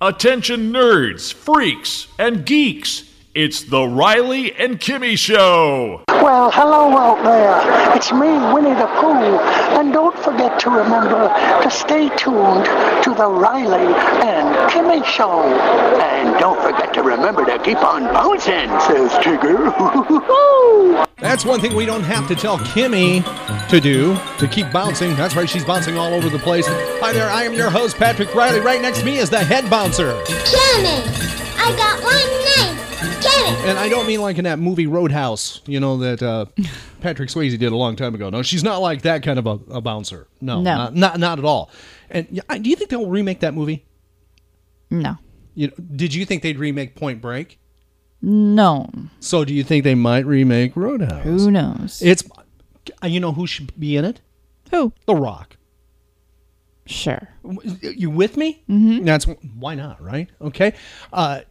Attention nerds, freaks, and geeks. It's the Riley and Kimmy Show. Well, hello out there. It's me, Winnie the Pooh. And don't forget to remember to stay tuned to the Riley and Kimmy Show. And don't forget to remember to keep on bouncing, says Tigger. That's one thing we don't have to tell Kimmy to do to keep bouncing. That's right, she's bouncing all over the place. Hi there, I am your host, Patrick Riley. Right next to me is the head bouncer. Kimmy, I got one name. Kimmy. And I don't mean like in that movie Roadhouse, you know, that uh, Patrick Swayze did a long time ago. No, she's not like that kind of a, a bouncer. No, No. Not, not, not at all. And do you think they'll remake that movie? No. You, did you think they'd remake Point Break? No. So do you think they might remake Roadhouse? Who knows? It's, uh, you know who should be in it? Who? The Rock. Sure. You with me? Mm-hmm. That's why not, right? Okay. Uh,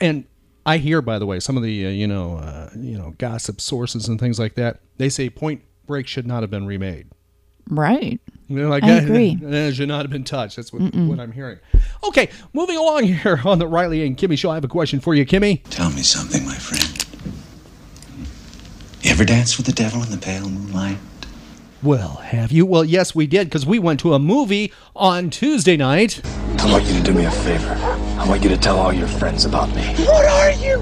and I hear, by the way, some of the uh, you know uh, you know gossip sources and things like that. They say Point Break should not have been remade. Right. They're like, I eh, agree. It should not have been touched. That's what, what I'm hearing. Okay, moving along here on the Riley and Kimmy show. I have a question for you, Kimmy. Tell me something, my friend. You ever dance with the devil in the pale moonlight? Well, have you? Well, yes, we did because we went to a movie on Tuesday night. I want you to do me a favor. I want you to tell all your friends about me. What are you?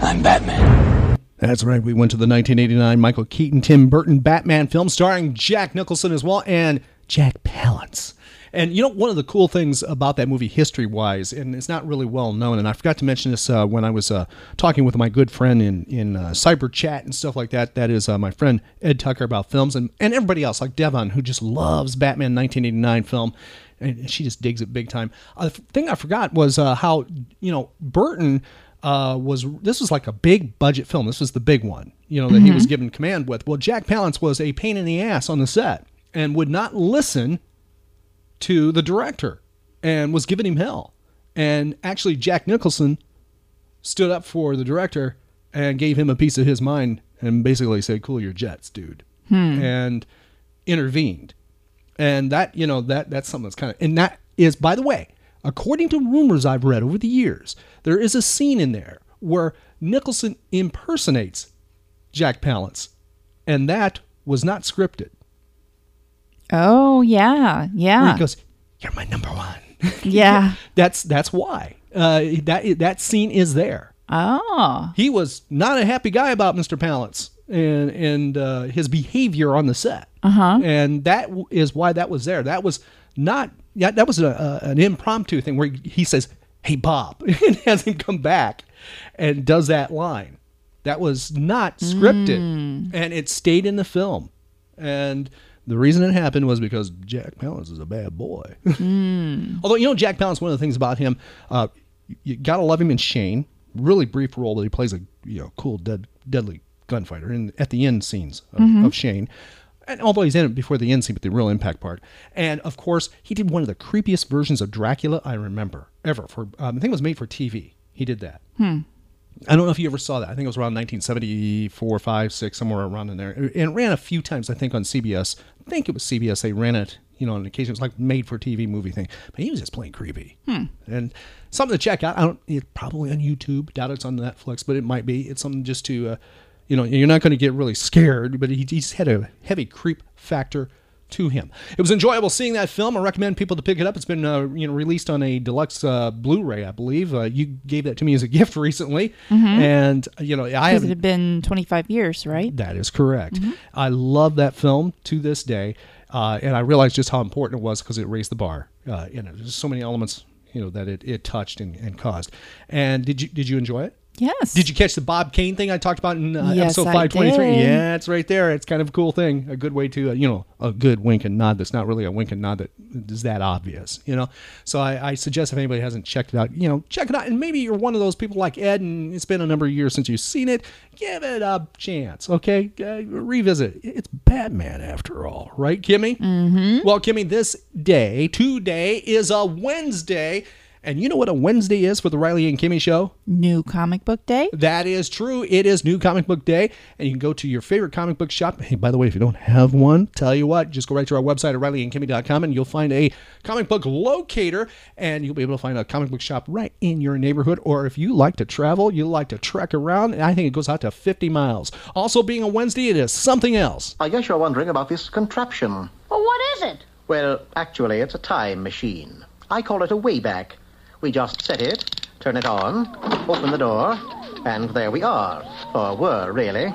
I'm Batman. That's right. We went to the 1989 Michael Keaton, Tim Burton Batman film starring Jack Nicholson as well and Jack Palance. And you know, one of the cool things about that movie, history wise, and it's not really well known, and I forgot to mention this uh, when I was uh, talking with my good friend in, in uh, cyber chat and stuff like that. That is uh, my friend Ed Tucker about films, and, and everybody else, like Devon, who just loves Batman 1989 film. And she just digs it big time. Uh, the thing I forgot was uh, how, you know, Burton uh, was this was like a big budget film. This was the big one, you know, that he was given command with. Well, Jack Palance was a pain in the ass on the set and would not listen to the director and was giving him hell. And actually, Jack Nicholson stood up for the director and gave him a piece of his mind and basically said, "Cool your jets, dude," and intervened. And that you know that that's something that's kind of and that is by the way, according to rumors I've read over the years, there is a scene in there where Nicholson impersonates Jack Palance, and that was not scripted. Oh yeah, yeah, He goes, "You're my number one." yeah. That's that's why uh, that that scene is there. Oh, He was not a happy guy about Mr. Palance and and uh, his behavior on the set, uh-huh. and that is why that was there. That was not yeah, that was a, a, an impromptu thing where he says, "Hey Bob," and has him come back and does that line. That was not scripted, hmm. and it stayed in the film. And the reason it happened was because Jack Palance is a bad boy. Hmm. Although you know Jack Palance, one of the things about him, uh, you, gotta love him in Shane. Really brief role, but he plays a you know cool, dead, deadly gunfighter. And at the end scenes of, mm-hmm. of Shane, and although he's in it before the end scene, but the real impact part. And of course, he did one of the creepiest versions of Dracula I remember ever. For um, I think it was made for TV. He did that. I don't know if you ever saw that. I think it was around 1974, 5, 6, somewhere around in there. And it ran a few times, I think, on CBS. I think it was CBS. They ran it, you know, on occasion. It was like made for TV movie thing. But he was just plain creepy. And something to check out. I don't. It's probably on YouTube. Doubt it's on Netflix, but it might be. It's something just to, uh, you know, you're not going to get really scared. But he, he's had a heavy creep factor to him. It was enjoyable seeing that film. I recommend people to pick it up. It's been uh, you know released on a deluxe uh, Blu-ray, I believe. Uh, you gave that to me as a gift recently, and you know I because have it had been 25 years, right? that is correct. I love that film to this day, uh, and I realized just how important it was because it raised the bar. Uh, you know, there's so many elements you know that it, it touched and, and caused. And did you did you enjoy it? Yes. Did you catch the Bob Kane thing I talked about in uh, Yes, episode 523? did. Yeah, it's right there. It's kind of a cool thing. A good way to, uh, you know, a good wink and nod that's not really a wink and nod that is that obvious, you know? So I, I suggest if anybody hasn't checked it out, you know, check it out. And maybe you're one of those people like Ed and it's been a number of years since you've seen it. Give it a chance, okay? Uh, revisit it. It's Batman after all, right, Kimmy? Mm-hmm. Well, Kimmy, this day, today, is a Wednesday. And you know what a Wednesday is for the Riley and Kimmy show? New comic book day? That is true. It is New Comic Book Day, and you can go to your favorite comic book shop. Hey, by the way, if you don't have one, tell you what, just go right to our website at RileyandKimmy.com, and you'll find a comic book locator, and you'll be able to find a comic book shop right in your neighborhood. Or if you like to travel, you like to trek around, and I think it goes out to 50 miles. Also, being a Wednesday, it is something else. I guess you're wondering about this contraption. Well, what is it? Well, actually, it's a time machine. I call it a Wayback. We just set it, turn it on, open the door, and there we are. Or were, really.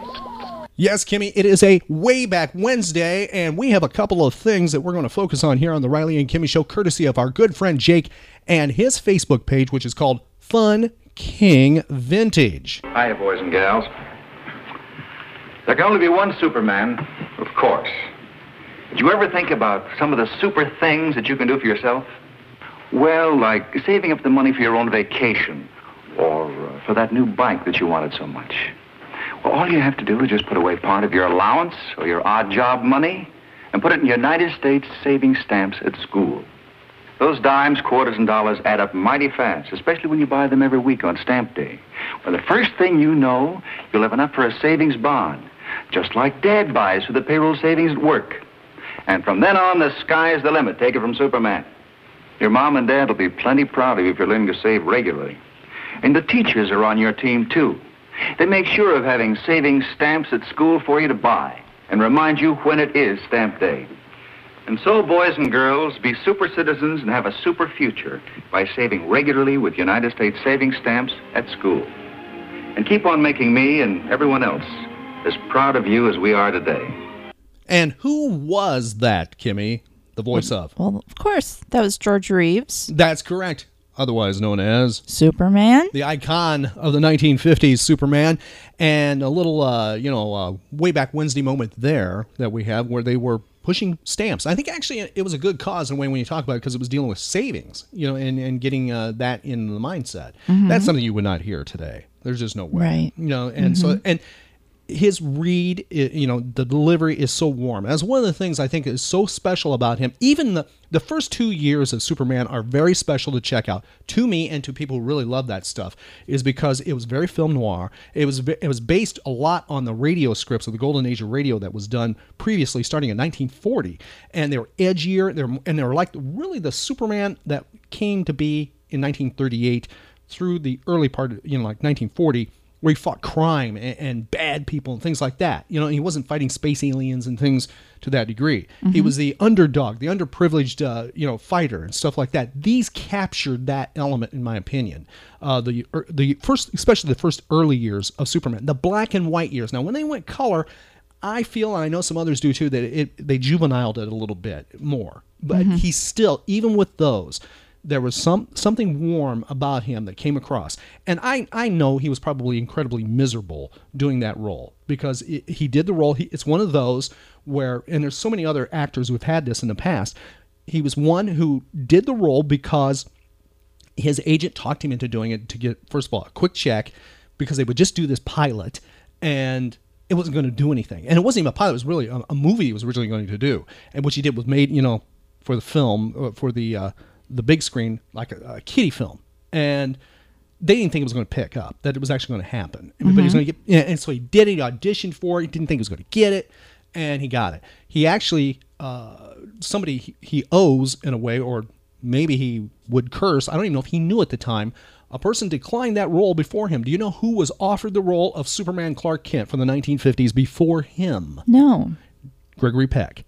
Yes, Kimmy, it is a way back Wednesday, and we have a couple of things that we're going to focus on here on the Riley and Kimmy Show, courtesy of our good friend Jake and his Facebook page, which is called Fun King Vintage. Hiya, boys and gals. There can only be one Superman, of course. Did you ever think about some of the super things that you can do for yourself? Well, like saving up the money for your own vacation, or uh, for that new bike that you wanted so much. Well, all you have to do is just put away part of your allowance or your odd job money and put it in United States savings stamps at school. Those dimes, quarters, and dollars add up mighty fast, especially when you buy them every week on stamp day. Well, the first thing you know, you'll have enough for a savings bond, just like Dad buys for the payroll savings at work. And from then on, the sky's the limit. Take it from Superman. Your mom and dad will be plenty proud of you if you're learning to save regularly. And the teachers are on your team, too. They make sure of having savings stamps at school for you to buy and remind you when it is stamp day. And so, boys and girls, be super citizens and have a super future by saving regularly with United States savings stamps at school. And keep on making me and everyone else as proud of you as we are today. And who was that, Kimmy? The voice of? Well, of course, that was George Reeves. That's correct. Otherwise known as Superman. the icon of the 1950s Superman, and a little, uh, you know, uh, way back Wednesday moment there that we have where they were pushing stamps. I think actually it was a good cause in a way when you talk about it because it was dealing with savings, you know, and, and getting uh, that in the mindset. Mhm. That's something you would not hear today. There's just no way, Right. You know, and so Mhm. and his read, you know, the delivery is so warm. That's one of the things I think is so special about him. Even the the first two years of Superman are very special to check out to me and to people who really love that stuff. Is because it was very film noir. It was it was based a lot on the radio scripts of the golden age of radio that was done previously, starting in 1940, and they were edgier. They're and they were like really the Superman that came to be in 1938 through the early part, of, you know, like 1940 where he fought crime and, and bad people and things like that. You know, he wasn't fighting space aliens and things to that degree. He Mhm. was the underdog, the underprivileged, uh, you know, fighter and stuff like that. These captured that element, in my opinion. Uh, the er, the first, especially the first early years of Superman, the black and white years. Now, when they went color, I feel, and I know some others do too, that it they juveniled it a little bit more. But Mhm. he still, even with those, there was some something warm about him that came across. And i i know he was probably incredibly miserable doing that role because it, he did the role. He, it's one of those where and there's so many other actors who've had this in the past. He was one who did the role because his agent talked him into doing it to get first of all a quick check because they would just do this pilot and it wasn't going to do anything. And it wasn't even a pilot it was really a, a movie he was originally going to do. And what he did was made you know for the film uh, for the uh, the big screen like a, a kiddie film. And they didn't think it was going to pick up that it was actually going to happen. But he was going to get and so he did it he auditioned for it he didn't think he was going to get it and he got it. He actually uh, somebody he, he owes in a way or maybe he would curse i don't even know if he knew at the time a person declined that role before him. Do you know who was offered the role of superman clark kent from the 1950s before him? No. gregory peck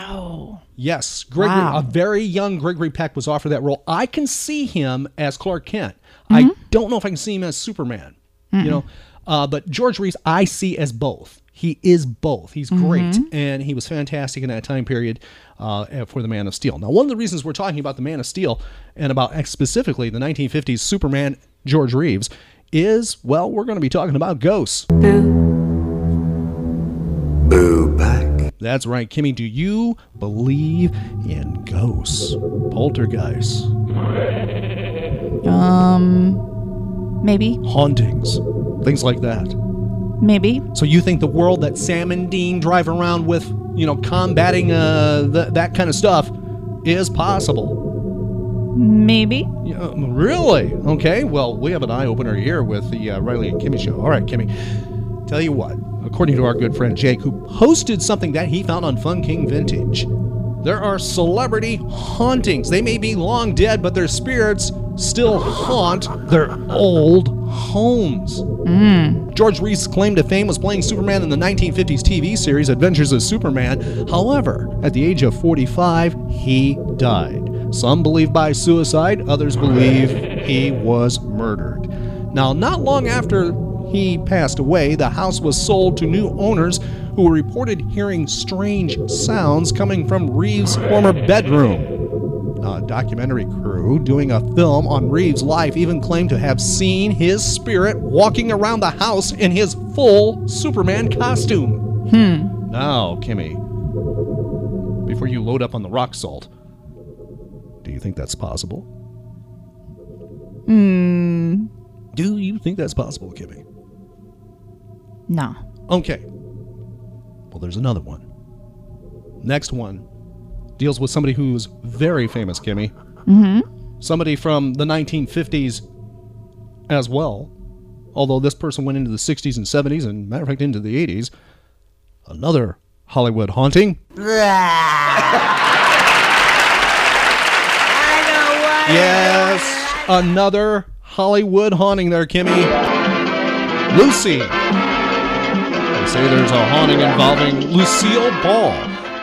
Oh. Yes, Gregory, Wow. a very young Gregory Peck was offered that role. I can see him as Clark Kent. I don't know if I can see him as Superman. You Mhm. know, uh, but George Reeves I see as both. He is both. He's great, Mhm. and he was fantastic in that time period uh, for the Man of Steel. Now, one of the reasons we're talking about the Man of Steel and about specifically the 1950s Superman George Reeves is, well, we're going to be talking about ghosts. Boo That's right, Kimmy. Do you believe in ghosts, poltergeists, Um, maybe, hauntings, things like that? maybe. So you think the world that Sam and Dean drive around with, you know, combating uh, th- that kind of stuff is possible? Maybe. Yeah, really? Okay. Well, we have an eye opener here with the uh, Riley and Kimmy show. All right, Kimmy. Tell you what. According to our good friend Jake, who posted something that he found on Fun King Vintage, there are celebrity hauntings. They may be long dead, but their spirits still haunt their old homes. Hmm. George Reeves claimed to fame was playing Superman in the 1950s TV series Adventures of Superman. However, at the age of 45, he died. Some believe by suicide, others believe he was murdered. Now, not long after he passed away, the house was sold to new owners who reported hearing strange sounds coming from Reeves' former bedroom. A documentary crew doing a film on Reeves' life even claimed to have seen his spirit walking around the house in his full Superman costume. Hmm. Now, Kimmy, before you load up on the rock salt, do you think that's possible? Hmm. Do you think that's possible, Kimmy? No. Okay. Well, there's another one. Next one deals with somebody who's very famous, Kimmy. Mm-hmm. Somebody from the 1950s as well. Although this person went into the 60s and 70s, and matter of fact, into the 80s. Another Hollywood haunting. Yes, another Hollywood haunting there, Kimmy. Lucy. Say there's a haunting involving Lucille Ball.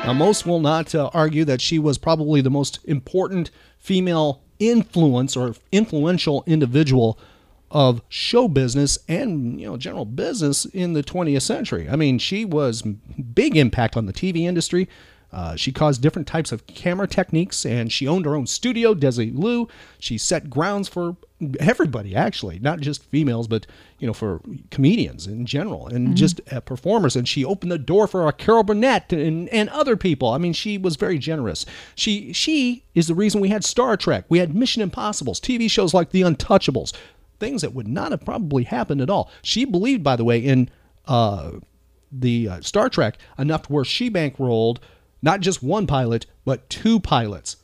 Now, most will not uh, argue that she was probably the most important female influence or influential individual of show business and you know general business in the 20th century. I mean, she was big impact on the TV industry. Uh, she caused different types of camera techniques, and she owned her own studio, Desi Desilu. She set grounds for everybody, actually, not just females, but you know, for comedians in general, and just uh, performers. And she opened the door for uh, Carol Burnett and, and other people. I mean, she was very generous. She she is the reason we had Star Trek, we had Mission Impossibles, TV shows like The Untouchables, things that would not have probably happened at all. She believed, by the way, in uh, the uh, Star Trek enough to where she bankrolled not just one pilot but two pilots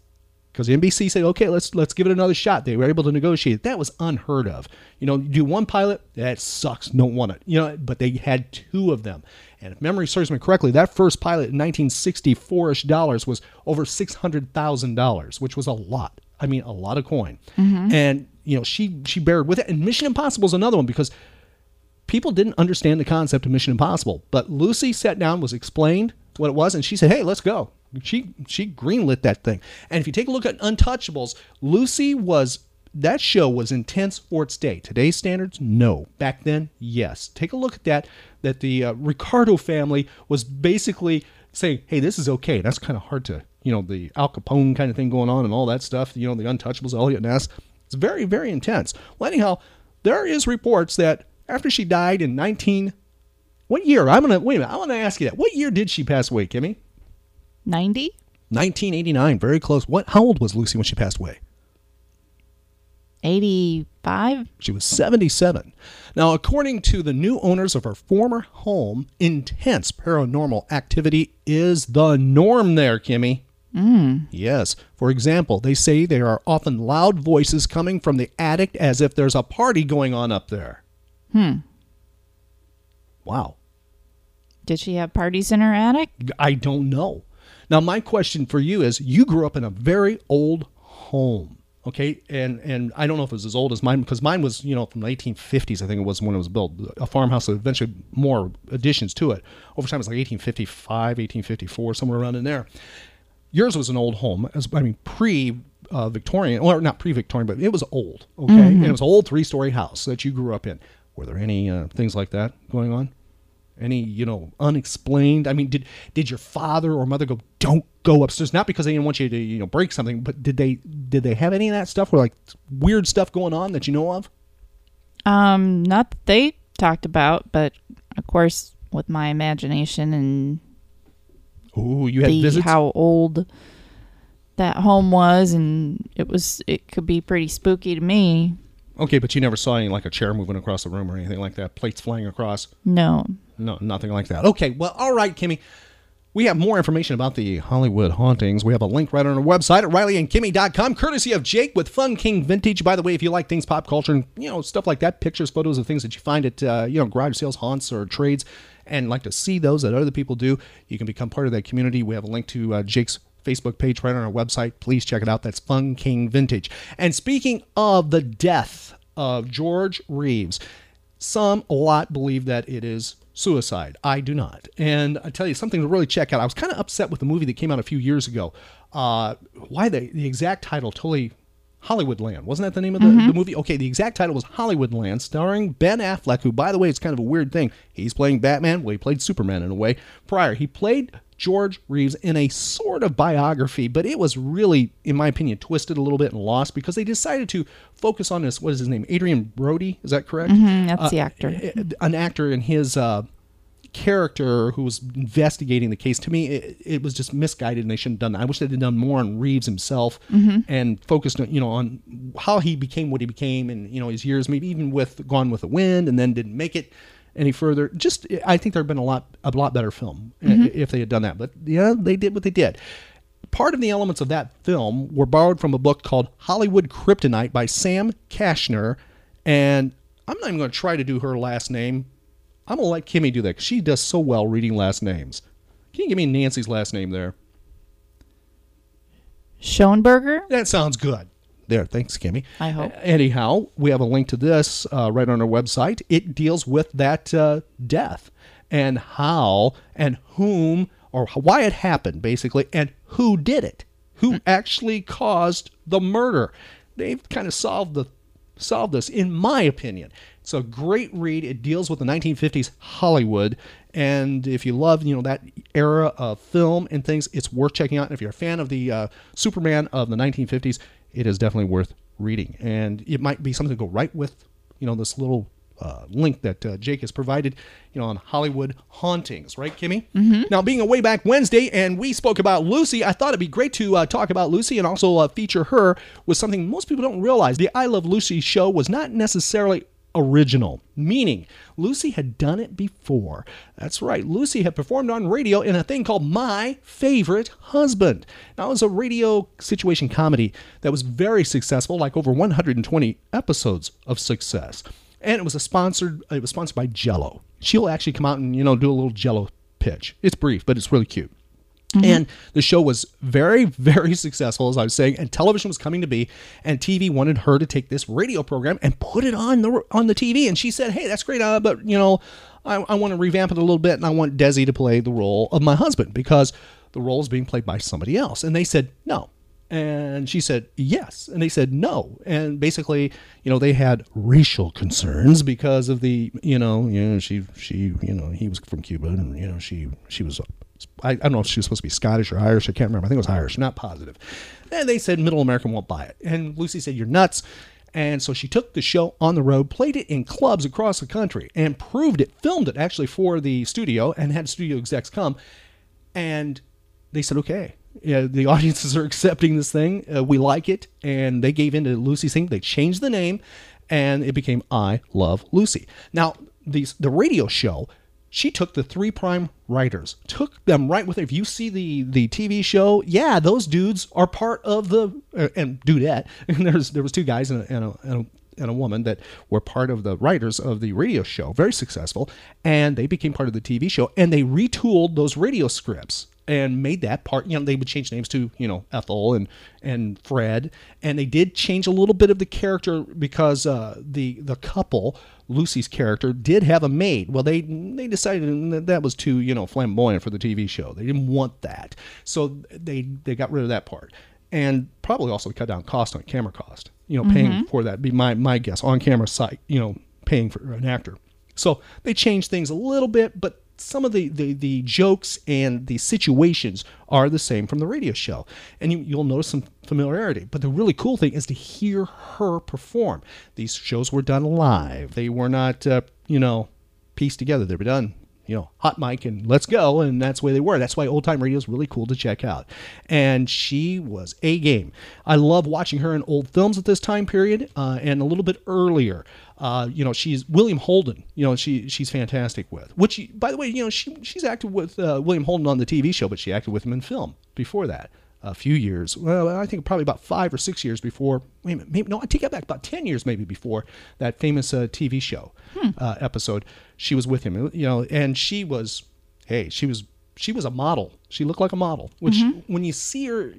because NBC said, "Okay, let's let's give it another shot." They were able to negotiate. That was unheard of. You know, you do one pilot, that sucks. Don't want it. You know, but they had two of them. And if memory serves me correctly, that first pilot in 1964ish dollars was over six hundred thousand dollars, which was a lot. I mean, a lot of coin. Mm-hmm. And you know, she she bared with it. And Mission Impossible is another one because people didn't understand the concept of Mission Impossible. But Lucy sat down, was explained what it was, and she said, "Hey, let's go." She she greenlit that thing. And if you take a look at Untouchables, Lucy was that show was intense for its day. Today's standards, no. Back then, yes. Take a look at that. That the uh, Ricardo family was basically saying, "Hey, this is okay." That's kind of hard to, you know, the Al Capone kind of thing going on and all that stuff. You know, the Untouchables, Eliot Ness. It's very very intense. Well, anyhow, there is reports that after she died in 19 what year? I'm gonna wait a minute. I want to ask you that. What year did she pass away, Kimmy? 90? 1989. Very close. What? How old was Lucy when she passed away? 85? She was 77. Now, according to the new owners of her former home, intense paranormal activity is the norm there, Kimmy. Mm. Yes. For example, they say there are often loud voices coming from the attic as if there's a party going on up there. Hmm. Wow. Did she have parties in her attic? I don't know. Now, my question for you is you grew up in a very old home. Okay, and and I don't know if it was as old as mine because mine was you know from the 1850s I think it was when it was built. A farmhouse with eventually more additions to it. Over time it's like 1855 1854 somewhere around in there. Yours was an old home as I mean pre uh, Victorian or not pre Victorian but it was old okay? Mhm. and it was an old three story house that you grew up in. Were there any uh, things like that going on any you know unexplained i mean did did your father or mother go don't go upstairs not because they didn't want you to you know break something but did they did they have any of that stuff where like weird stuff going on that you know of Um, not that they talked about, but of course, with my imagination and oh you had visits. how old that home was, and it was, it could be pretty spooky to me. Okay, but you never saw any like a chair moving across the room or anything like that. Plates flying across. No. No, nothing like that. Okay, well, all right, Kimmy. We have more information about the Hollywood hauntings. We have a link right on our website at rileyandkimmy.com, courtesy of Jake with Fun King Vintage. By the way, if you like things pop culture and you know stuff like that, pictures, photos of things that you find at uh, you know garage sales, haunts, or trades, and like to see those that other people do, you can become part of that community. We have a link to uh, Jake's Facebook page right on our website. Please check it out. That's Fun King Vintage. And speaking of the death of George Reeves, some, a lot, believe that it is suicide. I do not. And I tell you something to really check out. I was kind of upset with the movie that came out a few years ago. Uh, why the the exact title totally Hollywoodland wasn't that the name of the, the movie? Okay, the exact title was Hollywoodland, starring Ben Affleck, who, by the way, it's kind of a weird thing. He's playing Batman. Well, he played Superman in a way prior. He played George Reeves in a sort of biography, but it was really, in my opinion, twisted a little bit and lost because they decided to focus on this. What is his name? Adrien Brody. Is that correct? Mm-hmm, that's Uh, the actor. An actor in his. Uh, character who was investigating the case to me it, it was just misguided and they shouldn't have done that i wish they'd have done more on reeves himself Mhm. and focused on you know on how he became what he became and you know his years maybe even with gone with the wind and then didn't make it any further just i think there'd been a lot a lot better film Mhm. if they had done that but yeah they did what they did. Part of the elements of that film were borrowed from a book called hollywood kryptonite by sam kashner and i'm not even going to try to do her last name. I'm going to let kimmy do that she does so well reading last names. Can you give me nancy's last name there? Schoenberger? that sounds good there. Thanks kimmy. I hope. anyhow we have a link to this uh, right on our website. It deals with that uh, death and how and whom or why it happened basically and who did it who actually caused the murder. They've kind of solved the solved this in my opinion. It's a great read. It deals with the 1950s hollywood and if you love you know that era of film and things it's worth checking out. And if you're a fan of the uh, superman of the 1950s it is definitely worth reading and it might be something to go right with you know this little uh, link that uh, Jake has provided, you know, on Hollywood hauntings, right, Kimmy? Mm-hmm. Now, being a way back Wednesday, and we spoke about Lucy, I thought it'd be great to uh, talk about Lucy and also uh, feature her with something most people don't realize. The I Love Lucy show was not necessarily original, meaning Lucy had done it before. That's right, Lucy had performed on radio in a thing called My Favorite Husband. Now, it was a radio situation comedy that was very successful, like over 120 episodes of success. And it was a sponsored, it was sponsored by Jello. She'll actually come out and, you know, do a little Jello pitch. It's brief, but it's really cute. And the show was very, very successful, as I was saying, and television was coming to be, and TV wanted her to take this radio program and put it on the on the TV. And she said, "Hey, that's great, uh, but you know, I, I want to revamp it a little bit, and I want Desi to play the role of my husband because the role is being played by somebody else." And they said, "No." And she said, yes. And they said, no. And basically, you know, they had racial concerns because of the, you know, you know, she, she, you know, he was from Cuba and, you know, she, she was, I, I don't know if she was supposed to be Scottish or Irish. I can't remember. I think it was Irish, not positive. And they said, middle America won't buy it. And Lucy said, you're nuts. And so she took the show on the road, played it in clubs across the country, and proved it, filmed it actually for the studio, and had studio execs come. And they said, okay, yeah, the audiences are accepting this thing. Uh, we like it. And they gave in to Lucy's thing. They changed the name, and it became I Love Lucy. Now, these, the radio show, she took the three prime writers, took them right with her. If you see the the TV show, yeah, those dudes are part of the uh, and dudette. And there's there was two guys and a, and a, and a and a woman that were part of the writers of the radio show, very successful, and they became part of the TV show, and they retooled those radio scripts and made that part. You know, they would change names to you know Ethel and and Fred, and they did change a little bit of the character because uh, the the couple. Lucy's character did have a maid. Well, they they decided that that was too you know flamboyant for the TV show. They didn't want that, so they they got rid of that part, and probably also cut down cost on camera cost. You know, paying Mhm. for that be my my guess on camera site. You know, paying for an actor. So they changed things a little bit, but some of the, the, the jokes and the situations are the same from the radio show. And you, you'll notice some familiarity. But the really cool thing is to hear her perform. These shows were done live, they were not, uh, you know, pieced together. They were done you know, hot mic and let's go. And that's the way they were. That's why old time radio is really cool to check out. And she was a game. I love watching her in old films at this time period uh, and a little bit earlier. Uh, you know, she's William Holden. You know, she she's fantastic with. Which, by the way, you know, she she's acted with uh, William Holden on the TV show, but she acted with him in film before that a few years. Well, I think probably about five or six years before. Wait a minute, maybe no, I take that back. About ten years maybe before that famous uh, TV show Hmm. uh, episode. She was with him, you know, and she was, hey, she was she was a model. She looked like a model. Which Mhm. when you see her,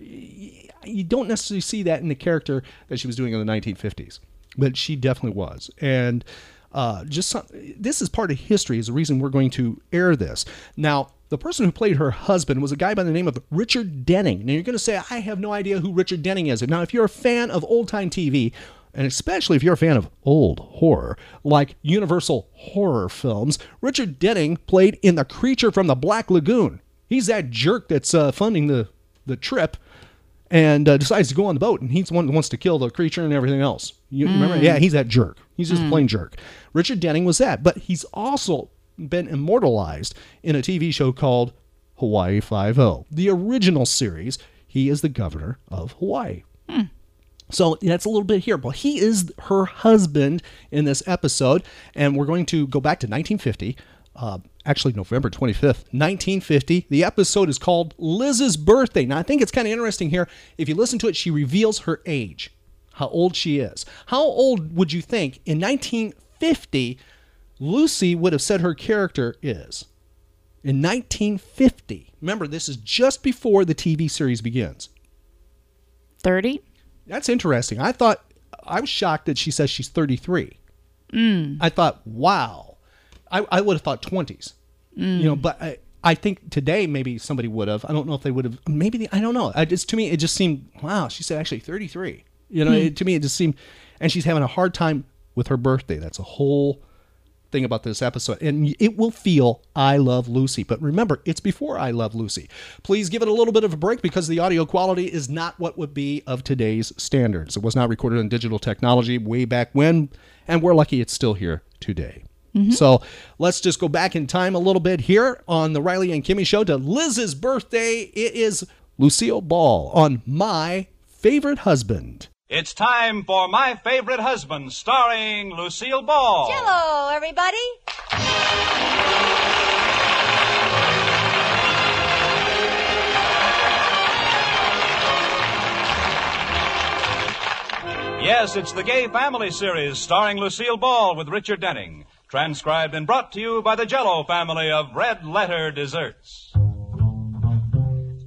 you don't necessarily see that in the character that she was doing in the 1950s, but she definitely was. And uh, just some, this is part of history. Is the reason we're going to air this now. The person who played her husband was a guy by the name of Richard Denning. Now you're going to say, I have no idea who Richard Denning is. Now, if you're a fan of old time TV, and especially if you're a fan of old horror, like Universal horror films, Richard Denning played in The Creature from the Black Lagoon. He's that jerk that's uh, funding the, the trip and uh, decides to go on the boat, and he's the one wants to kill the creature and everything else. You remember? Mm. Yeah, he's that jerk. He's just a Mm. plain jerk. Richard Denning was that, but he's also been immortalized in a TV show called Hawaii Five O, the original series. He is the governor of Hawaii. So that's a little bit here. But he is her husband in this episode. And we're going to go back to 1950. Uh, actually, November 25th, 1950. The episode is called Liz's Birthday. Now, I think it's kind of interesting here. If you listen to it, she reveals her age, how old she is. How old would you think in 1950 Lucy would have said her character is? In 1950. Remember, this is just before the TV series begins. 30? That's interesting. I thought I was shocked that she says she's 33. Mm. I thought, wow. I, I would have thought 20s. Mm. You know, but I, I think today maybe somebody would have. I don't know if they would have. Maybe they, I don't know. I just to me it just seemed wow. She said actually 33. You know, Hmm. it, to me it just seemed, and she's having a hard time with her birthday. That's a whole thing about this episode. And it will feel I Love Lucy. But remember, it's before I Love Lucy. Please give it a little bit of a break because the audio quality is not what would be of today's standards. It was not recorded on digital technology way back when, and we're lucky it's still here today. Mhm. So let's just go back in time a little bit here on the Riley and Kimmy show to Liz's birthday. It is Lucille Ball on My Favorite Husband. It's time for My Favorite Husband, starring Lucille Ball. Hello, everybody. Yes, it's the Gay Family series starring Lucille Ball with Richard Denning. Transcribed and brought to you by the Jello family of Red Letter Desserts.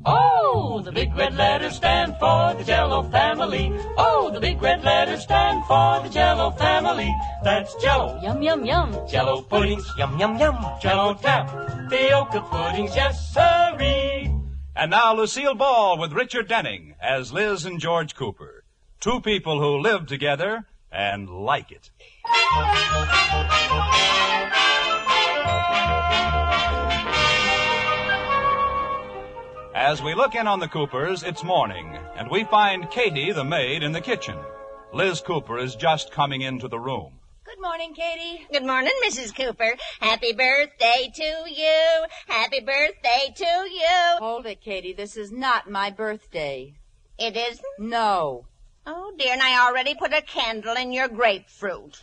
Oh, the big red letters stand for the Jello family. Oh, the big red letters stand for the Jello family. That's Jello. Yum, yum, yum. Jello puddings. Yum, yum, yum. Jello tap. tapioca puddings. Yes, sirree. And now Lucille Ball with Richard Denning as Liz and George Cooper. Two people who live together and like it. As we look in on the Coopers, it's morning, and we find Katie, the maid, in the kitchen. Liz Cooper is just coming into the room. Good morning, Katie. Good morning, Mrs. Cooper. Happy birthday to you. Happy birthday to you. Hold it, Katie. This is not my birthday. It isn't? No. Oh, dear, and I already put a candle in your grapefruit.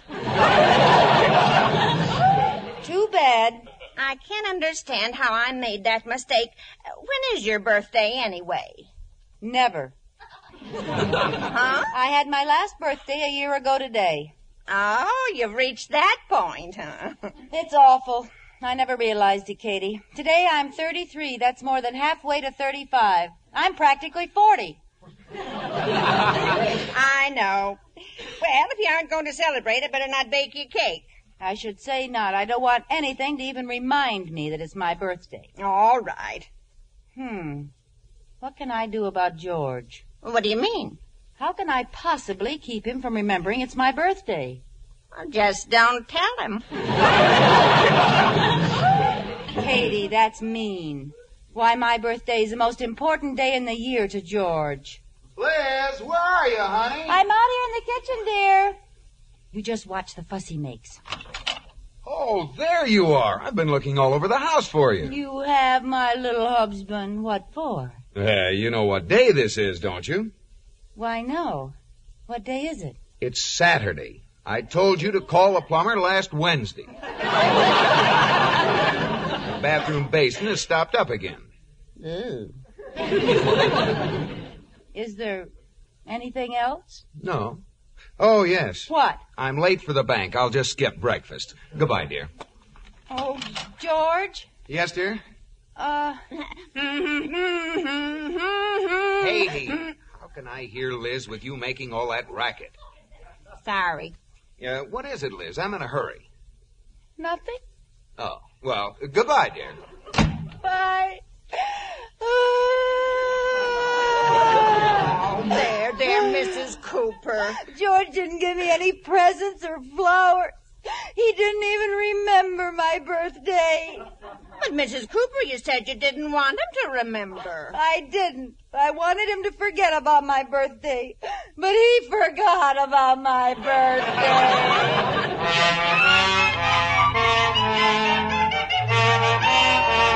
Too bad. I can't understand how I made that mistake. When is your birthday, anyway? Never. Huh? I had my last birthday a year ago today. Oh, you've reached that point, huh? It's awful. I never realized it, Katie. Today I'm 33. That's more than halfway to 35. I'm practically 40. I know. Well, if you aren't going to celebrate, I better not bake you cake. I should say not. I don't want anything to even remind me that it's my birthday. All right. Hmm. What can I do about George? What do you mean? How can I possibly keep him from remembering it's my birthday? Well, Just don't tell him. Katie, that's mean. Why, my birthday is the most important day in the year to George. Liz, where are you, honey? I'm out here in the kitchen, dear. You just watch the fuss he makes. Oh, there you are. I've been looking all over the house for you. You have, my little husband. What for? Uh, you know what day this is, don't you? Why, no. What day is it? It's Saturday. I told you to call the plumber last Wednesday. the bathroom basin is stopped up again. Ooh. is there anything else? No. Oh, yes. What? I'm late for the bank. I'll just skip breakfast. Goodbye, dear. Oh, George? Yes, dear? Uh. Katie, how can I hear Liz with you making all that racket? Sorry. Yeah, what is it, Liz? I'm in a hurry. Nothing? Oh, well, goodbye, dear. Bye. There, there, Mrs. Cooper. George didn't give me any presents or flowers. He didn't even remember my birthday. But, Mrs. Cooper, you said you didn't want him to remember. I didn't. I wanted him to forget about my birthday. But he forgot about my birthday.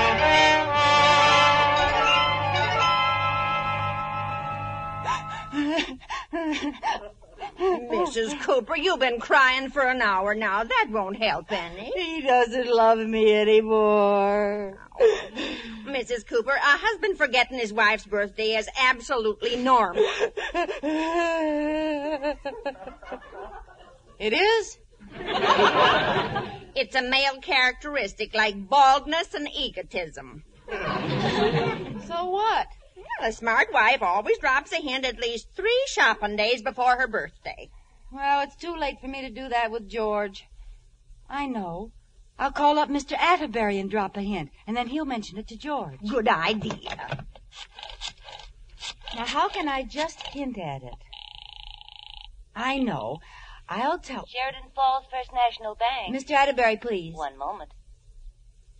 Mrs. Cooper, you've been crying for an hour now. That won't help any. He doesn't love me anymore. Mrs. Cooper, a husband forgetting his wife's birthday is absolutely normal. It is? It's a male characteristic like baldness and egotism. So what? A smart wife always drops a hint at least three shopping days before her birthday. Well, it's too late for me to do that with George. I know. I'll call up Mr. Atterbury and drop a hint, and then he'll mention it to George. Good idea. Now, how can I just hint at it? I know. I'll tell. Sheridan Falls First National Bank. Mr. Atterbury, please. One moment.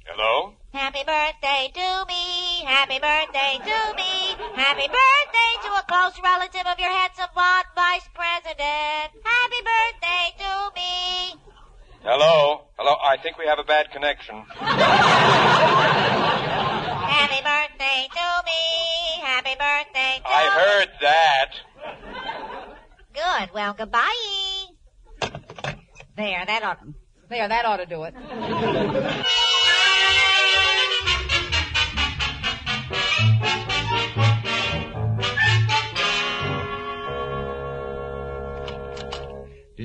Hello? Happy birthday to me. Happy birthday to me. Happy birthday to a close relative of your handsome blonde vice president. Happy birthday to me. Hello? Hello? I think we have a bad connection. Happy birthday to me. Happy birthday to I heard that. Good. Well, goodbye. There, that ought There, that ought to do it.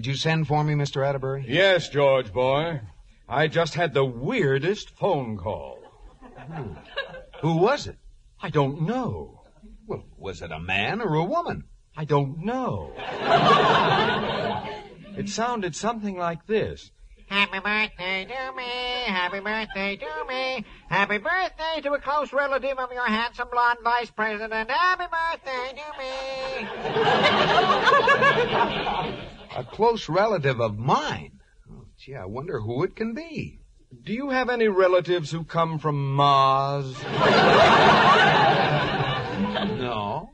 Did you send for me, Mr. Atterbury? Yes, George boy. I just had the weirdest phone call. Hmm. Who was it? I don't know. Well, was it a man or a woman? I don't know. it sounded something like this. Happy birthday to me. Happy birthday to me. Happy birthday to a close relative of your handsome blonde vice president. Happy birthday to me. A close relative of mine. Oh, gee, I wonder who it can be. Do you have any relatives who come from Mars? No.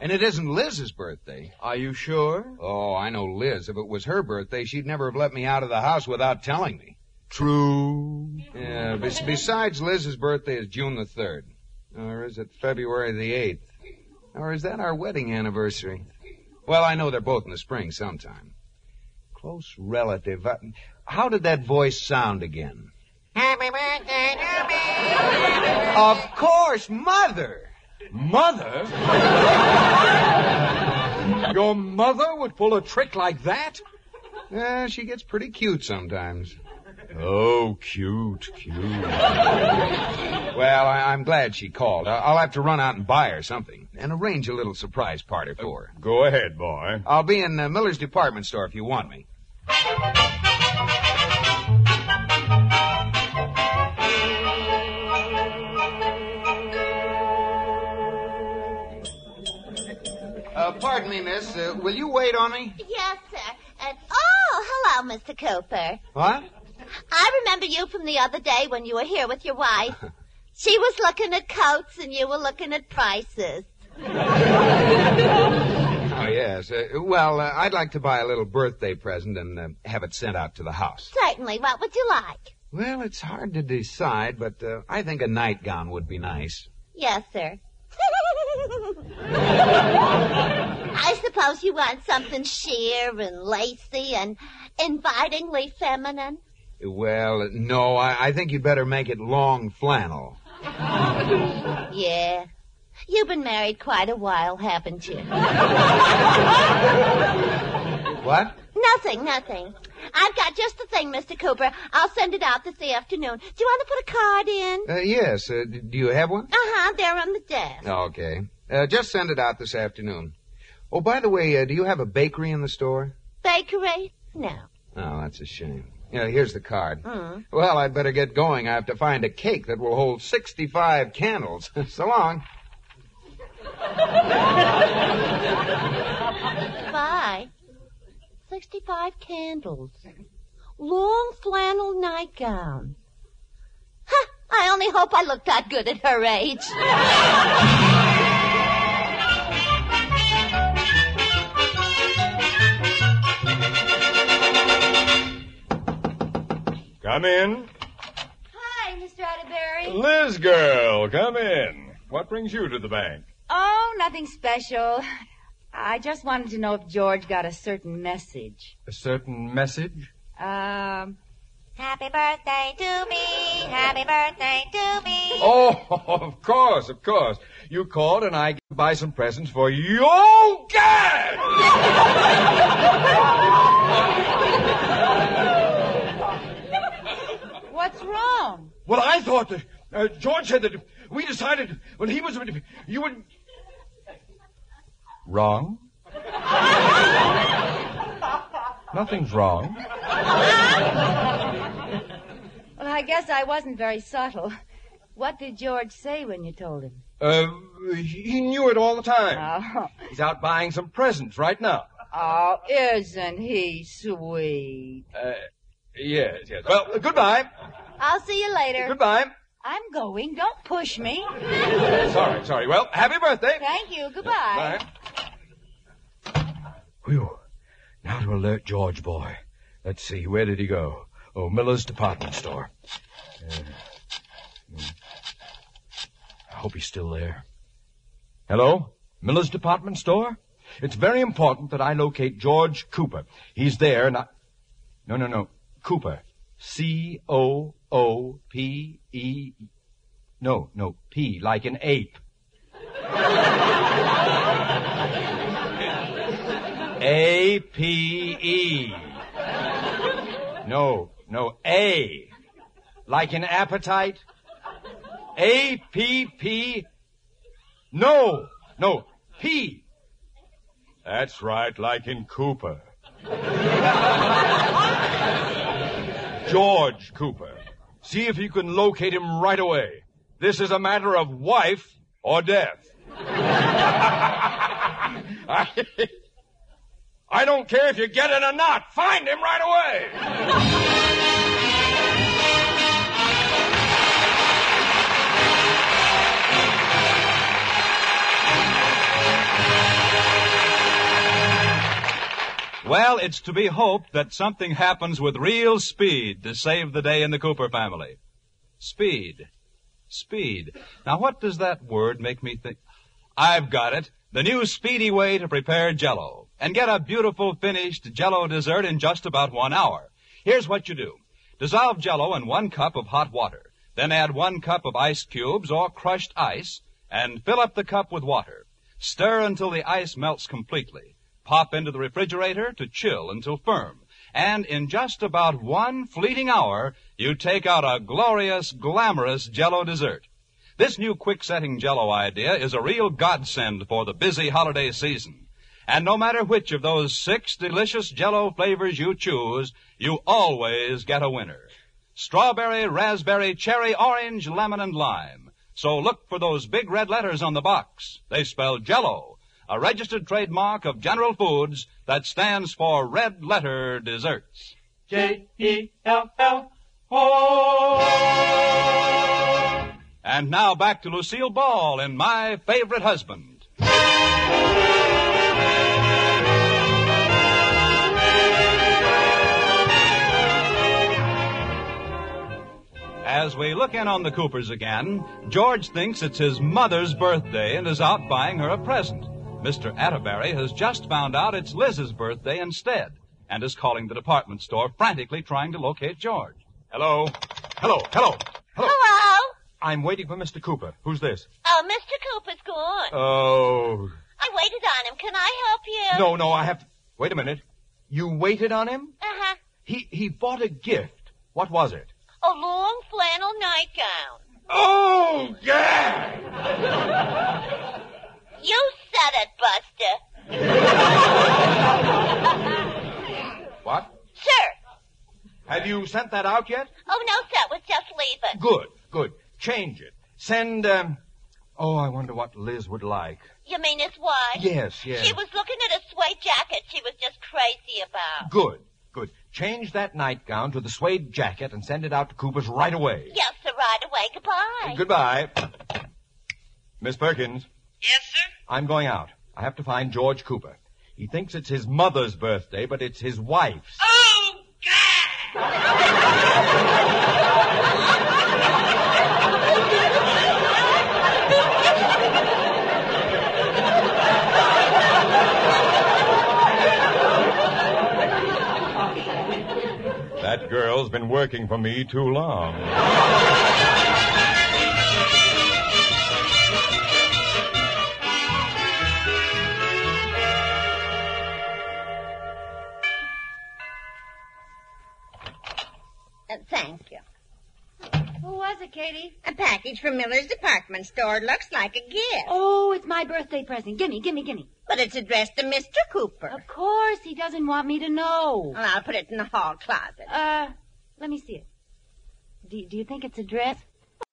And it isn't Liz's birthday. Are you sure? Oh, I know Liz. If it was her birthday, she'd never have let me out of the house without telling me. True. Yeah, bes- besides, Liz's birthday is June the 3rd. Or is it February the 8th? Or is that our wedding anniversary? Well, I know they're both in the spring sometime. Close relative. Uh, how did that voice sound again? Happy birthday to me. Of course, Mother! Mother? Your mother would pull a trick like that? Yeah, she gets pretty cute sometimes. Oh, cute, cute. Well, I- I'm glad she called. I- I'll have to run out and buy her something and arrange a little surprise party for her. Go ahead, boy. I'll be in uh, Miller's department store if you want me. Uh, pardon me, miss. Uh, will you wait on me? Yes, sir. And, oh, hello, Mr. Cooper. What? I remember you from the other day when you were here with your wife. She was looking at coats and you were looking at prices. Oh, yes. Uh, well, uh, I'd like to buy a little birthday present and uh, have it sent out to the house. Certainly. What would you like? Well, it's hard to decide, but uh, I think a nightgown would be nice. Yes, sir. I suppose you want something sheer and lacy and invitingly feminine. Well, no, I, I think you'd better make it long flannel. Yeah. You've been married quite a while, haven't you? What? nothing, nothing. I've got just the thing, Mr. Cooper. I'll send it out this afternoon. Do you want to put a card in? Uh, yes. Uh, d- do you have one? Uh-huh, there on the desk. Okay. Uh, just send it out this afternoon. Oh, by the way, uh, do you have a bakery in the store? Bakery? No. Oh, that's a shame. Yeah, here's the card. Mm. Well, I'd better get going. I have to find a cake that will hold 65 candles. so long. Bye. 65 candles. Long flannel nightgown. Huh, I only hope I look that good at her age. Come in. Hi, Mr. Atterbury. Liz girl, come in. What brings you to the bank? Oh, nothing special. I just wanted to know if George got a certain message. A certain message? Um, Happy birthday to me. Happy birthday to me. Oh, of course, of course. You called and I buy some presents for your what's wrong? Well, I thought that uh, George said that we decided when he was you would. Wrong. Nothing's wrong. Well, I guess I wasn't very subtle. What did George say when you told him? Uh, he knew it all the time. Oh, He's out buying some presents right now. oh isn't he sweet? Uh, yes, yes. Well, uh, goodbye. I'll see you later. Goodbye. I'm going. Don't push me. Sorry, sorry. Well, happy birthday. Thank you. Goodbye. Whew. Now to alert George boy. Let's see, where did he go? Oh, Miller's department store. Uh, hmm. I hope he's still there. Hello? Miller's department store? It's very important that I locate George Cooper. He's there and I... No, no, no. Cooper. C-O-O-P-E... No, no, P, like an ape. A P E. No, no, A. Like an appetite. A P P. No, no, P. That's right, like in Cooper. George Cooper. See if you can locate him right away. This is a matter of wife or death. I, don't care if you get it or not. Find him right away. Well, it's to be hoped that something happens with real speed to save the day in the Cooper family. Speed. Speed. Now, what does that word make me think? I've got it. The new speedy way to prepare jello. And get a beautiful finished jello dessert in just about one hour. Here's what you do. Dissolve jello in one cup of hot water. Then add one cup of ice cubes or crushed ice and fill up the cup with water. Stir until the ice melts completely. Pop into the refrigerator to chill until firm. And in just about one fleeting hour, you take out a glorious, glamorous jello dessert. This new quick setting jello idea is a real godsend for the busy holiday season. And no matter which of those six delicious jello flavors you choose, you always get a winner. Strawberry, raspberry, cherry, orange, lemon, and lime. So look for those big red letters on the box. They spell jello, a registered trademark of General Foods that stands for Red Letter Desserts. J E L L And now back to Lucille Ball in My Favorite Husband. As we look in on the Coopers again, George thinks it's his mother's birthday and is out buying her a present. Mr. Atterbury has just found out it's Liz's birthday instead and is calling the department store frantically trying to locate George. Hello? Hello, hello. Hello? Hello? I'm waiting for Mr. Cooper. Who's this? Oh, Mr. Cooper's gone. Oh. I waited on him. Can I help you? No, no, I have to. Wait a minute. You waited on him? Uh-huh. He he bought a gift. What was it? A long flannel nightgown. Oh, yeah! You said it, Buster. What? Sir. Have you sent that out yet? Oh, no, sir. Was just leaving. Good, good. Change it. Send, um. Oh, I wonder what Liz would like. You mean his wife? Yes, yes. She was looking at a suede jacket she was just crazy about. Good. Change that nightgown to the suede jacket and send it out to Cooper's right away. Yes, sir. Right away. Goodbye. Goodbye. Miss Perkins, Yes, sir? I'm going out. I have to find George Cooper. He thinks it's his mother's birthday, but it's his wife's. Oh, That girl's been working for me too long. was it, Katie? A package from Miller's department store. Looks like a gift. Oh, it's my birthday present. Gimme, gimme, gimme. But it's addressed to Mr. Cooper. Of course, he doesn't want me to know. Well, I'll put it in the hall closet. Uh, let me see it. Do, do you think it's a dress?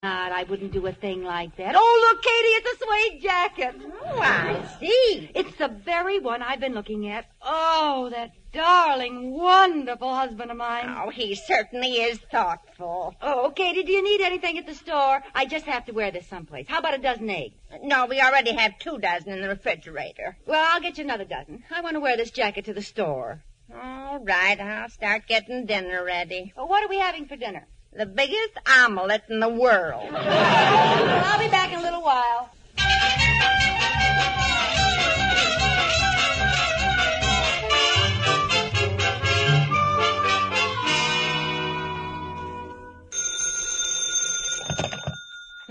Not, I wouldn't do a thing like that. Oh, look, Katie, it's a suede jacket. Oh, I see. It's the very one I've been looking at. Oh, that darling, wonderful husband of mine. Oh, he certainly is thoughtful. Oh, Katie, do you need anything at the store? I just have to wear this someplace. How about a dozen eggs? No, we already have two dozen in the refrigerator. Well, I'll get you another dozen. I want to wear this jacket to the store. All right, I'll start getting dinner ready. Well, what are we having for dinner? The biggest omelet in the world. I'll be back in a little while.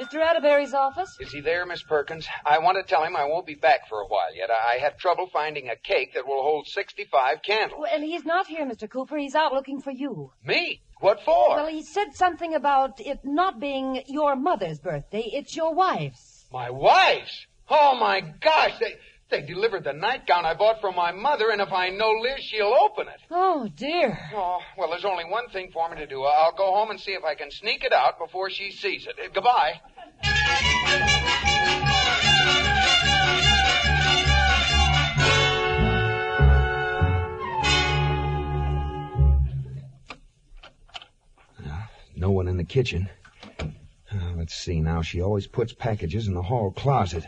Mr. Atterbury's office? Is he there, Miss Perkins? I want to tell him I won't be back for a while yet. I I had trouble finding a cake that will hold 65 candles. Well, he's not here, Mr. Cooper. He's out looking for you. Me? What for? Well, he said something about it not being your mother's birthday. It's your wife's. My wife's? Oh, my gosh. They, they delivered the nightgown I bought for my mother, and if I know Liz, she'll open it. Oh, dear. Oh, well, there's only one thing for me to do. I'll go home and see if I can sneak it out before she sees it. Goodbye. No one in the kitchen. Uh, let's see now. She always puts packages in the hall closet.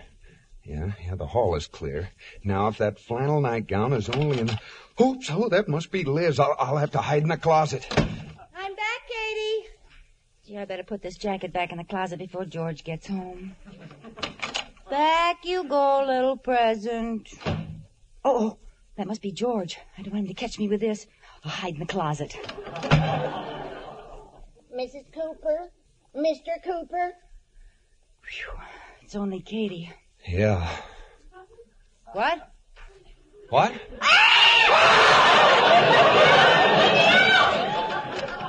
Yeah, yeah, the hall is clear. Now, if that flannel nightgown is only in. Oops, oh, that must be Liz. I'll, I'll have to hide in the closet. I'm back, Katie. Gee, I better put this jacket back in the closet before George gets home. Back you go, little present. Oh, oh, that must be George. I don't want him to catch me with this. I'll hide in the closet. Mrs. Cooper? Mr. Cooper? It's only Katie. Yeah. What? What?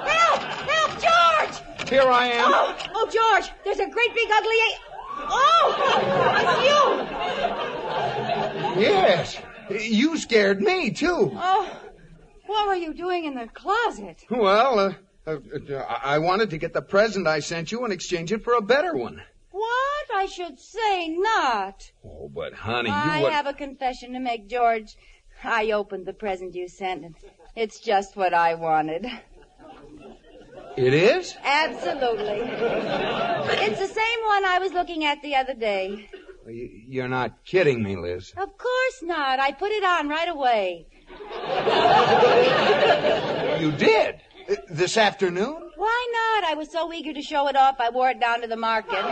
Help! Help, George! Here I am. Oh, oh, George, there's a great big ugly a- Oh! It's you! Yes. You scared me, too. Oh, what were you doing in the closet? Well, uh, uh, I wanted to get the present I sent you and exchange it for a better one. What? I should say not. Oh, but honey, I would... have a confession to make, George. I opened the present you sent, and it's just what I wanted. It is? Absolutely. It's the same one I was looking at the other day. You- You're not kidding me, Liz. Of course not. I put it on right away. You did? Uh, This afternoon? Why not? I was so eager to show it off, I wore it down to the market.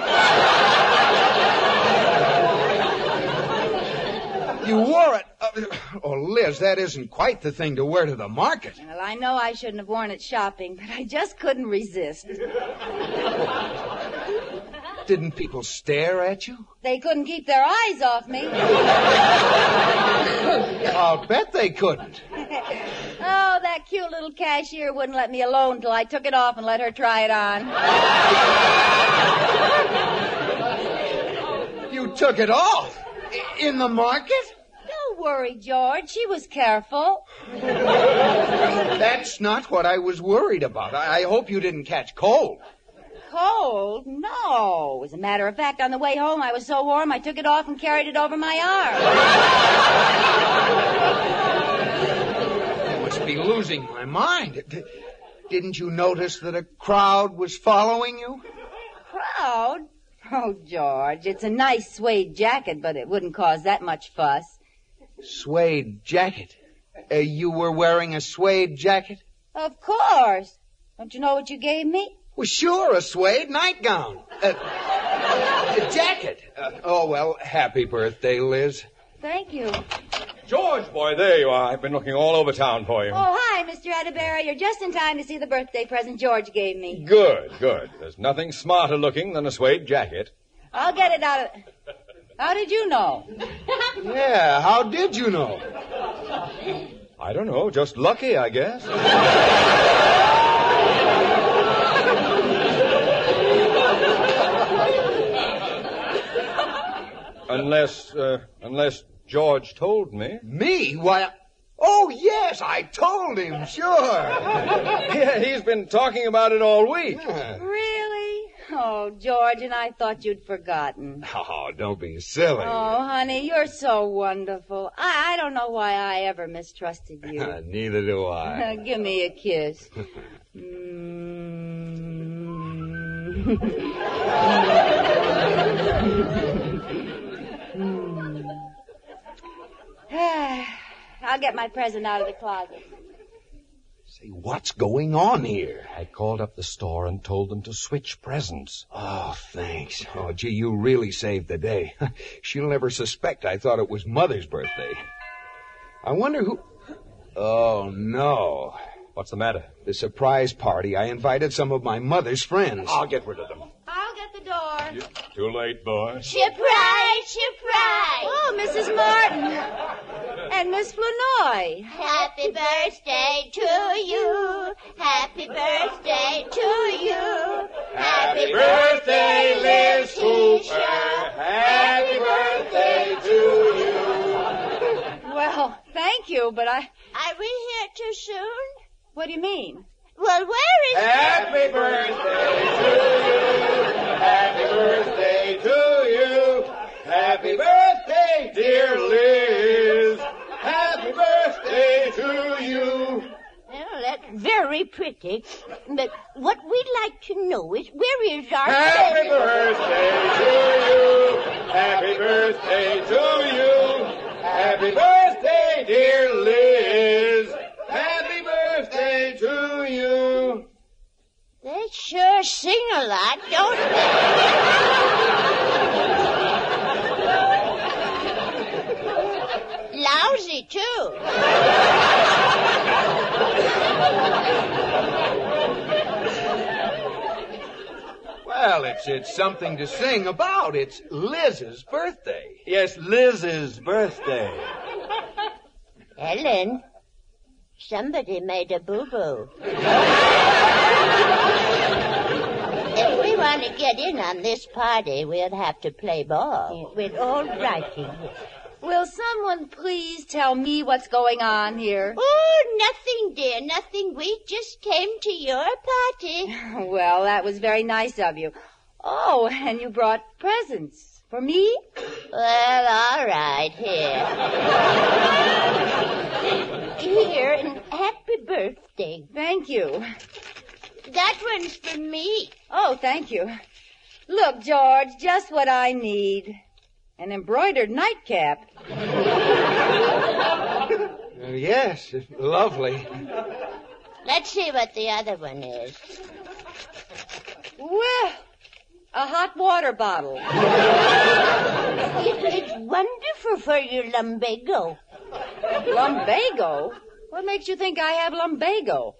You wore it. Uh, oh, Liz, that isn't quite the thing to wear to the market. Well, I know I shouldn't have worn it shopping, but I just couldn't resist. Didn't people stare at you? They couldn't keep their eyes off me. I'll bet they couldn't. Oh, that cute little cashier wouldn't let me alone till I took it off and let her try it on. You took it off? In the market? Worry, George. She was careful. That's not what I was worried about. I, I hope you didn't catch cold. Cold? No. As a matter of fact, on the way home, I was so warm I took it off and carried it over my arm. I must be losing my mind. Didn't you notice that a crowd was following you? Proud? Oh, George, it's a nice suede jacket, but it wouldn't cause that much fuss. Suede jacket. Uh, you were wearing a suede jacket? Of course. Don't you know what you gave me? Well, sure, a suede nightgown. Uh, a jacket. Uh, oh, well, happy birthday, Liz. Thank you. George, boy, there you are. I've been looking all over town for you. Oh, hi, Mr. Atterbury. You're just in time to see the birthday present George gave me. Good, good. There's nothing smarter looking than a suede jacket. I'll get it out of. How did you know? Yeah, how did you know? I don't know, just lucky, I guess. unless, uh, unless George told me. Me? Why? Oh, yes, I told him, sure. yeah, he's been talking about it all week. Really? Oh, George, and I thought you'd forgotten. Oh, don't be silly. Oh, honey, you're so wonderful. I, I don't know why I ever mistrusted you. Neither do I. Give me a kiss. Mm. I'll get my present out of the closet. What's going on here? I called up the store and told them to switch presents. Oh, thanks. Oh, gee, you really saved the day. She'll never suspect I thought it was Mother's birthday. I wonder who. Oh, no. What's the matter? The surprise party. I invited some of my mother's friends. I'll get rid of them. I'll get the door. Too late, boy. Surprise, surprise. Oh, Mrs. Martin. And Miss Flanoy. Happy birthday to you. Happy birthday to you. Happy birthday, Liz Cooper. Happy birthday to you. Well, thank you, but I. Are we here too soon? What do you mean? Well, where is Happy birthday to you. Happy birthday to you. Happy birthday, dear Liz. Happy birthday to you. Well, that's very pretty. But what we'd like to know is where is our Happy birthday to you. Happy birthday to you. Happy birthday, dear Liz. Happy birthday to you. They sure sing a lot, don't they? Lousy, too. Well, it's it's something to sing about. It's Liz's birthday. Yes, Liz's birthday. Ellen, somebody made a boo-boo. To get in on this party, we'll have to play ball. With all righty. Will someone please tell me what's going on here? Oh, nothing, dear, nothing. We just came to your party. Well, that was very nice of you. Oh, and you brought presents for me? Well, all right, here. Here, and happy birthday. Thank you. That one's for me. Oh, thank you. Look, George, just what I need. An embroidered nightcap. Uh, yes, lovely. Let's see what the other one is. Well, a hot water bottle. It, it's wonderful for your lumbago. Lumbago? What makes you think I have lumbago?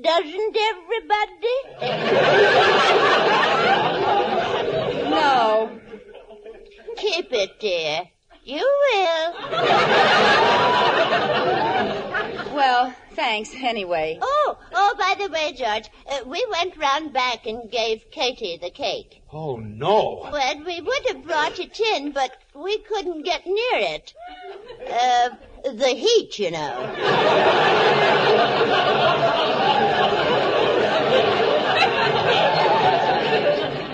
Doesn't everybody? No. Keep it, dear. You will. Well, thanks anyway. Oh, oh, by the way, George, uh, we went round back and gave Katie the cake. Oh, no. Well, we would have brought it in, but we couldn't get near it. Uh, the heat, you know.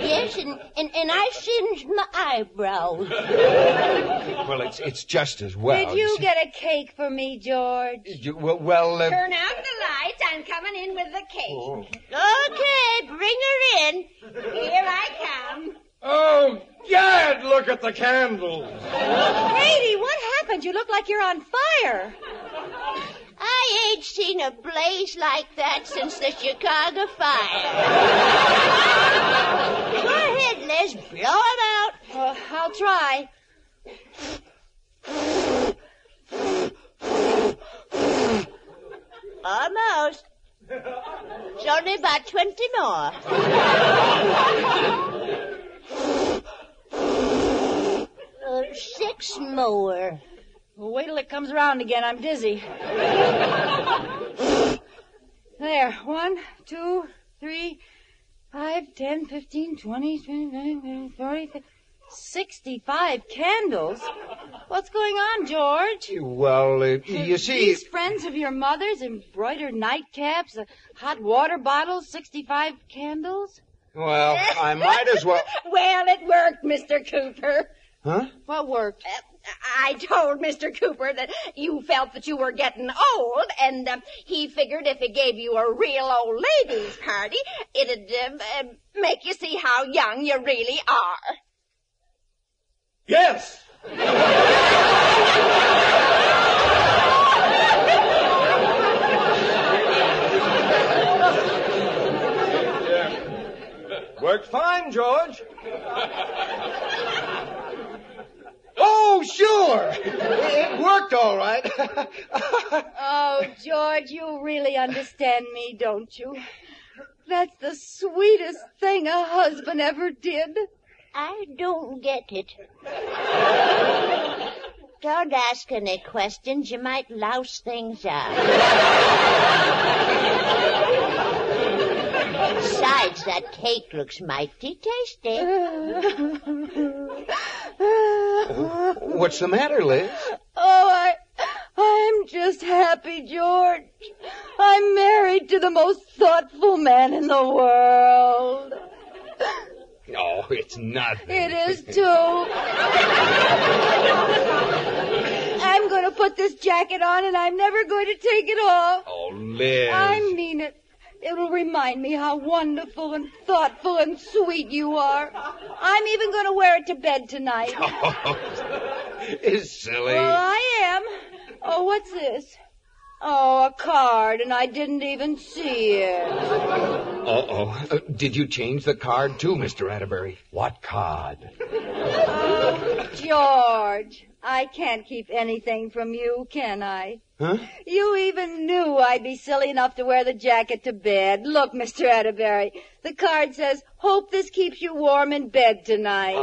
yes, and, and, and I singed my eyebrows. Well, it's it's just as well. Did you see. get a cake for me, George? You- well, well uh, Turn out the lights. I'm coming in with the cake. Oh. Okay, bring her in. Here I come. Oh, God, look at the candles. Katie, what happened? You look like you're on fire. I ain't seen a blaze like that since the Chicago fire. Go ahead, Liz. Blow 'em out. Uh, I'll try. Almost. It's only about 20 more. Uh, six more. Well, wait till it comes around again. I'm dizzy. there. One, two, three, five, ten, fifteen, twenty, twenty-nine, forty, fifty, sixty-five candles. What's going on, George? well, uh, you see, These friends of your mother's embroidered nightcaps, hot water bottle, 65 candles? well, I might as well. Well, it worked, Mr. Cooper. Huh? What worked? I told Mr. Cooper that you felt that you were getting old, and um, he figured if he gave you a real old ladies' party, it'd um, um, make you see how young you really are. Yes. Worked fine, George. Oh, sure. It worked all right. Oh, George, you really understand me, don't you? That's the sweetest thing a husband ever did. I don't get it. Don't ask any questions. You might louse things up. Besides, that cake looks mighty tasty. What's the matter, Liz? Oh, I, I'm just happy, George. I'm married to the most thoughtful man in the world. Oh, it's nothing. It is too. I'm going to put this jacket on and I'm never going to take it off. Oh, Liz. I mean it. It'll remind me how wonderful and thoughtful and sweet you are. I'm even going to wear it to bed tonight. It's silly. Well, I am. Oh, what's this? Oh, a card, and I didn't even see it. Uh-oh. Uh, did you change the card too, Mr. Atterbury? What card? Oh, George, I can't keep anything from you, can I? Huh? You even knew I'd be silly enough to wear the jacket to bed. Look, Mr. Atterbury, the card says, hope this keeps you warm in bed tonight.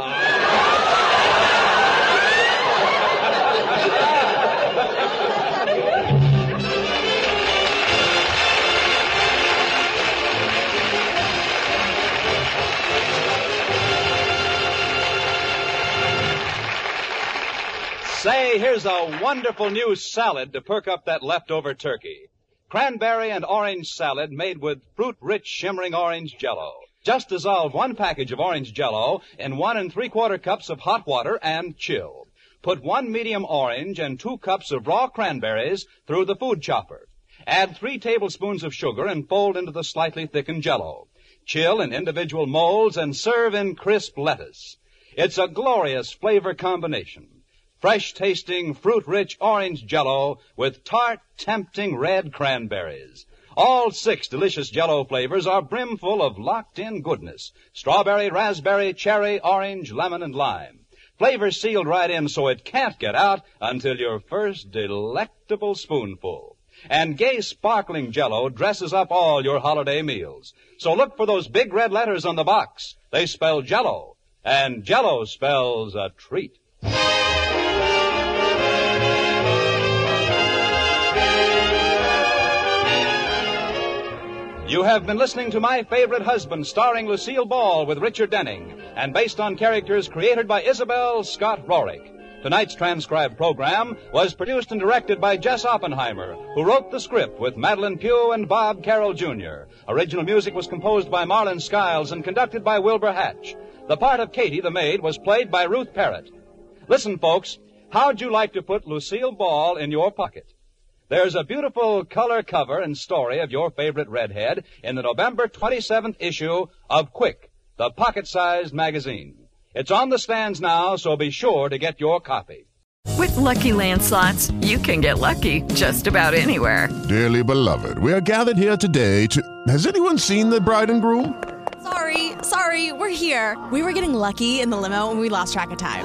Say, here's a wonderful new salad to perk up that leftover turkey. Cranberry and orange salad made with fruit-rich shimmering orange jello. Just dissolve one package of orange jello in one and three quarter cups of hot water and chill. Put one medium orange and two cups of raw cranberries through the food chopper. Add three tablespoons of sugar and fold into the slightly thickened jello. Chill in individual molds and serve in crisp lettuce. It's a glorious flavor combination. Fresh tasting, fruit rich orange jello with tart, tempting red cranberries. All six delicious jello flavors are brimful of locked in goodness. Strawberry, raspberry, cherry, orange, lemon, and lime. Flavor sealed right in so it can't get out until your first delectable spoonful. And gay sparkling jello dresses up all your holiday meals. So look for those big red letters on the box. They spell jello. And jello spells a treat. You have been listening to My Favorite Husband, starring Lucille Ball with Richard Denning, and based on characters created by Isabel Scott Rorick. Tonight's transcribed program was produced and directed by Jess Oppenheimer, who wrote the script with Madelyn Pugh and Bob Carroll Jr. Original music was composed by Marlin Skiles and conducted by Wilbur Hatch. The part of Katie, the maid, was played by Ruth Perrott. Listen, folks, how'd you like to put Lucille Ball in your pocket? There's a beautiful color cover and story of your favorite redhead in the November 27th issue of Quick, the pocket-sized magazine. It's on the stands now, so be sure to get your copy. With Lucky Land slots, you can get lucky just about anywhere. Dearly beloved, we are gathered here today to. Has anyone seen the bride and groom? Sorry, sorry, we're here. We were getting lucky in the limo and we lost track of time.